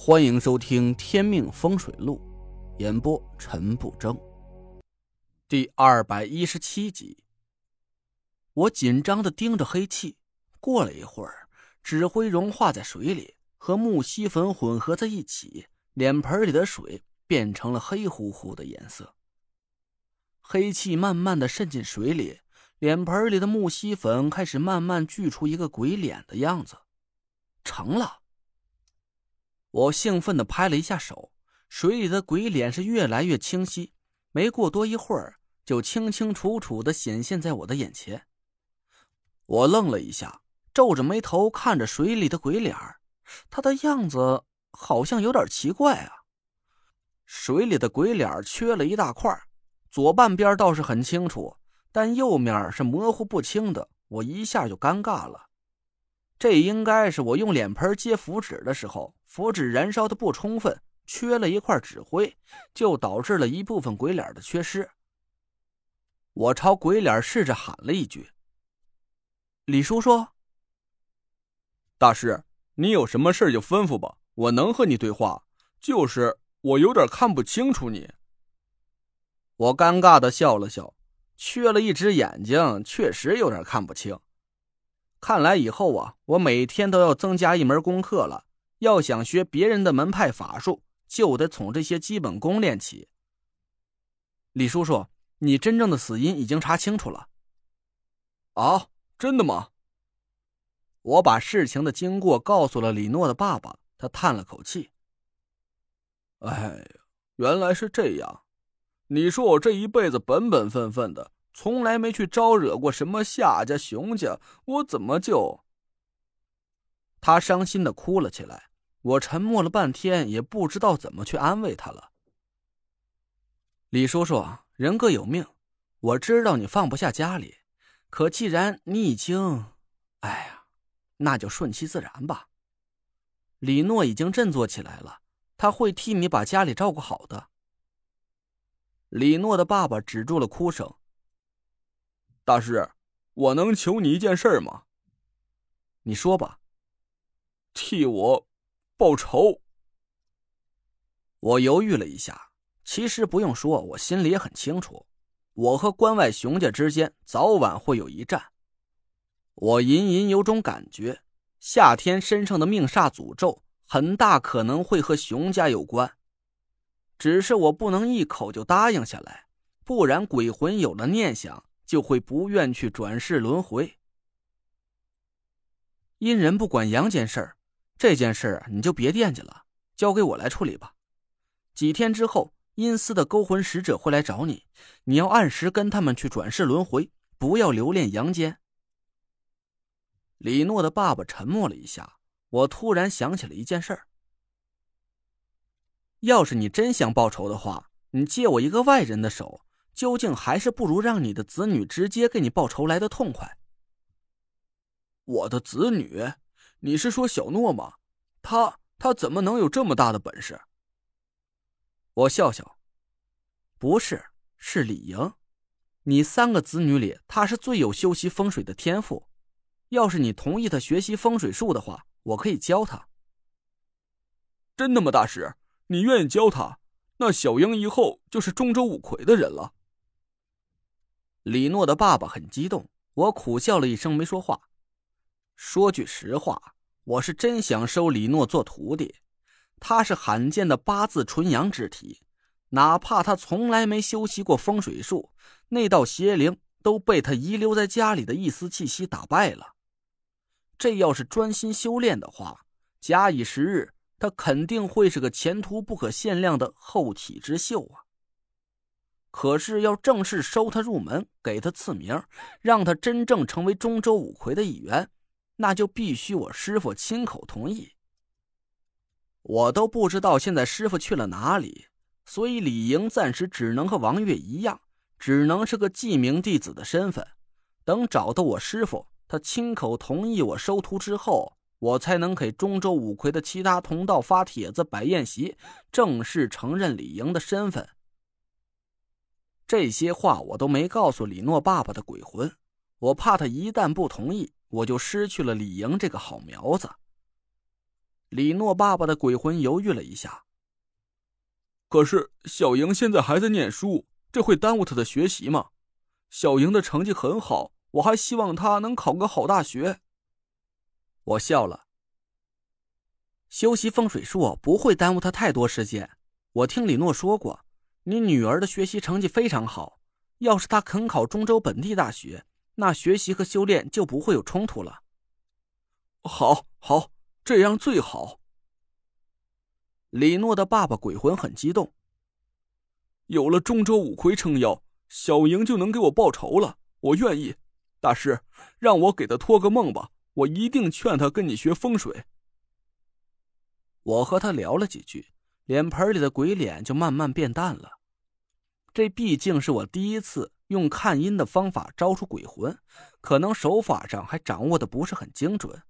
欢迎收听《天命风水录》，演播陈不争。第二百一十七集。我紧张的盯着黑气，过了一会儿，纸灰融化在水里，和木锡粉混合在一起，脸盆里的水变成了黑乎乎的颜色。黑气慢慢的渗进水里，脸盆里的木锡粉开始慢慢聚出一个鬼脸的样子，成了。我兴奋的拍了一下手，水里的鬼脸是越来越清晰，没过多一会儿，就清清楚楚的显现在我的眼前。我愣了一下，皱着眉头看着水里的鬼脸他的样子好像有点奇怪啊。水里的鬼脸缺了一大块，左半边倒是很清楚，但右面是模糊不清的，我一下就尴尬了。这应该是我用脸盆接符纸的时候，符纸燃烧的不充分，缺了一块纸灰，就导致了一部分鬼脸的缺失。我朝鬼脸试着喊了一句：“李叔叔，大师，你有什么事就吩咐吧，我能和你对话。就是我有点看不清楚你。”我尴尬的笑了笑，缺了一只眼睛，确实有点看不清。看来以后啊，我每天都要增加一门功课了。要想学别人的门派法术，就得从这些基本功练起。李叔叔，你真正的死因已经查清楚了。啊，真的吗？我把事情的经过告诉了李诺的爸爸，他叹了口气：“哎呀，原来是这样。你说我这一辈子本本分分的。”从来没去招惹过什么夏家、熊家，我怎么就……他伤心的哭了起来。我沉默了半天，也不知道怎么去安慰他了。李叔叔，人各有命，我知道你放不下家里，可既然你已经……哎呀，那就顺其自然吧。李诺已经振作起来了，他会替你把家里照顾好的。李诺的爸爸止住了哭声。大师，我能求你一件事吗？你说吧。替我报仇。我犹豫了一下，其实不用说，我心里也很清楚，我和关外熊家之间早晚会有一战。我隐隐有种感觉，夏天身上的命煞诅咒很大可能会和熊家有关，只是我不能一口就答应下来，不然鬼魂有了念想。就会不愿去转世轮回。阴人不管阳间事儿，这件事儿你就别惦记了，交给我来处理吧。几天之后，阴司的勾魂使者会来找你，你要按时跟他们去转世轮回，不要留恋阳间。李诺的爸爸沉默了一下，我突然想起了一件事儿：要是你真想报仇的话，你借我一个外人的手。究竟还是不如让你的子女直接给你报仇来的痛快。我的子女，你是说小诺吗？他他怎么能有这么大的本事？我笑笑，不是，是李莹。你三个子女里，他是最有修习风水的天赋。要是你同意他学习风水术的话，我可以教他。真的吗，大师？你愿意教他？那小英以后就是中州五魁的人了。李诺的爸爸很激动，我苦笑了一声，没说话。说句实话，我是真想收李诺做徒弟。他是罕见的八字纯阳之体，哪怕他从来没修习过风水术，那道邪灵都被他遗留在家里的一丝气息打败了。这要是专心修炼的话，假以时日，他肯定会是个前途不可限量的后起之秀啊！可是要正式收他入门，给他赐名，让他真正成为中州五魁的一员，那就必须我师傅亲口同意。我都不知道现在师傅去了哪里，所以李莹暂时只能和王月一样，只能是个记名弟子的身份。等找到我师傅，他亲口同意我收徒之后，我才能给中州五魁的其他同道发帖子摆宴席，正式承认李莹的身份。这些话我都没告诉李诺爸爸的鬼魂，我怕他一旦不同意，我就失去了李莹这个好苗子。李诺爸爸的鬼魂犹豫了一下。可是小莹现在还在念书，这会耽误她的学习吗？小莹的成绩很好，我还希望她能考个好大学。我笑了。修习风水术不会耽误她太多时间。我听李诺说过，你女儿的学习成绩非常好，要是她肯考中州本地大学，那学习和修炼就不会有冲突了。好，好，这样最好。李诺的爸爸鬼魂很激动。有了中州五魁撑腰，小莹就能给我报仇了。我愿意，大师，让我给他托个梦吧。我一定劝他跟你学风水。我和他聊了几句，脸盆里的鬼脸就慢慢变淡了。这毕竟是我第一次用看阴的方法招出鬼魂，可能手法上还掌握的不是很精准。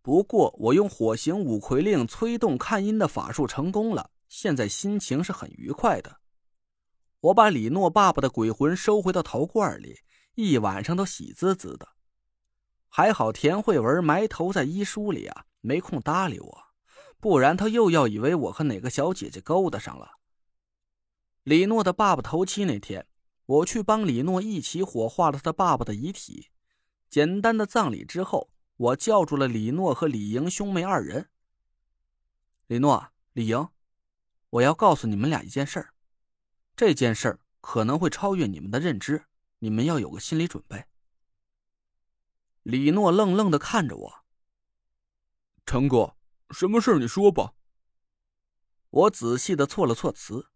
不过，我用火形五魁令催动看阴的法术成功了，现在心情是很愉快的。我把李诺爸爸的鬼魂收回到陶罐里，一晚上都喜滋滋的。还好田慧文埋头在医书里啊，没空搭理我，不然他又要以为我和哪个小姐姐勾搭上了。李诺的爸爸头七那天，我去帮李诺一起火化了他爸爸的遗体，简单的葬礼之后。我叫住了李诺和李莹兄妹二人。李诺、李莹，我要告诉你们俩一件事儿，这件事儿可能会超越你们的认知，你们要有个心理准备。李诺愣愣的看着我。陈哥，什么事儿？你说吧。我仔细的措了措辞，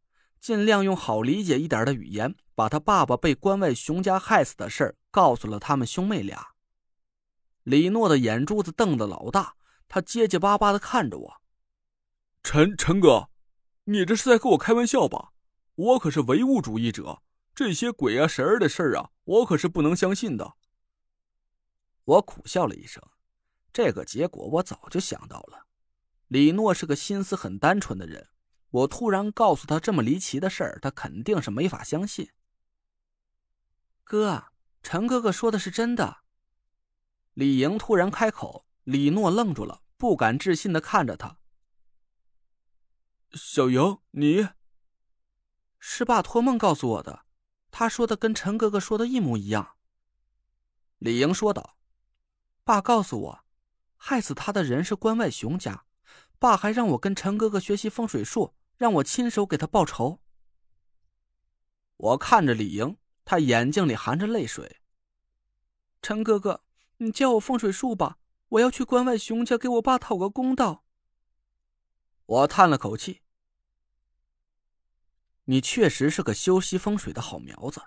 尽量用好理解一点的语言，把他爸爸被关外熊家害死的事儿告诉了他们兄妹俩。李诺的眼珠子瞪得老大，他结结巴巴的看着我：“陈陈哥，你这是在跟我开玩笑吧？我可是唯物主义者，这些鬼啊神儿的事儿啊，我可是不能相信的。”我苦笑了一声，这个结果我早就想到了。李诺是个心思很单纯的人，我突然告诉他这么离奇的事儿，他肯定是没法相信。哥，陈哥哥说的是真的。李莹突然开口，李诺愣住了，不敢置信的看着他。小莹，你是爸托梦告诉我的，他说的跟陈哥哥说的一模一样。李莹说道：“爸告诉我，害死他的人是关外熊家，爸还让我跟陈哥哥学习风水术，让我亲手给他报仇。”我看着李莹，她眼睛里含着泪水。陈哥哥。你教我风水术吧，我要去关外熊家给我爸讨个公道。我叹了口气，你确实是个修习风水的好苗子，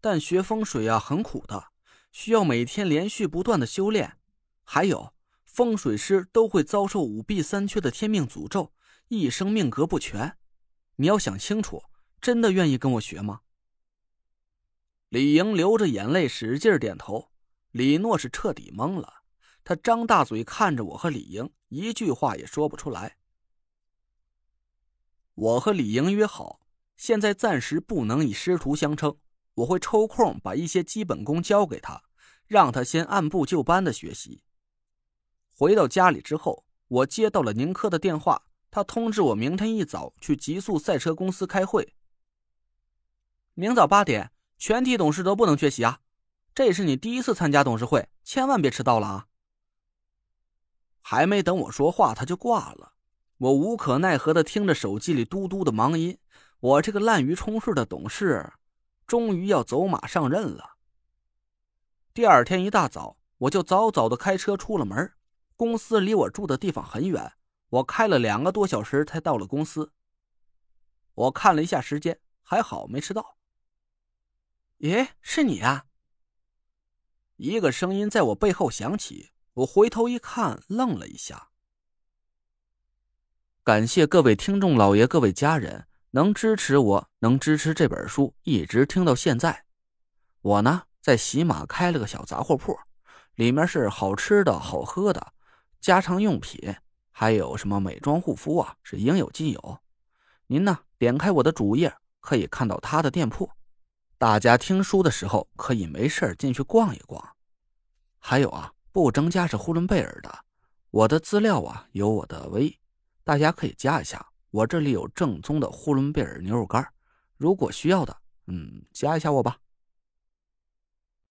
但学风水啊很苦的，需要每天连续不断的修炼。还有，风水师都会遭受五弊三缺的天命诅咒，一生命格不全。你要想清楚，真的愿意跟我学吗？李莹流着眼泪，使劲点头。李诺是彻底懵了，他张大嘴看着我和李莹，一句话也说不出来。我和李莹约好，现在暂时不能以师徒相称，我会抽空把一些基本功教给他，让他先按部就班的学习。回到家里之后，我接到了宁珂的电话，他通知我明天一早去极速赛车公司开会，明早八点，全体董事都不能缺席啊。这是你第一次参加董事会，千万别迟到了啊！还没等我说话，他就挂了。我无可奈何的听着手机里嘟嘟的忙音。我这个滥竽充数的董事，终于要走马上任了。第二天一大早，我就早早的开车出了门。公司离我住的地方很远，我开了两个多小时才到了公司。我看了一下时间，还好没迟到。咦，是你啊？一个声音在我背后响起，我回头一看，愣了一下。感谢各位听众老爷、各位家人能支持我，能支持这本书一直听到现在。我呢，在喜马开了个小杂货铺，里面是好吃的、好喝的、家常用品，还有什么美妆护肤啊，是应有尽有。您呢，点开我的主页，可以看到他的店铺。大家听书的时候可以没事进去逛一逛，还有啊，不增加是呼伦贝尔的，我的资料啊有我的微，大家可以加一下。我这里有正宗的呼伦贝尔牛肉干，如果需要的，嗯，加一下我吧。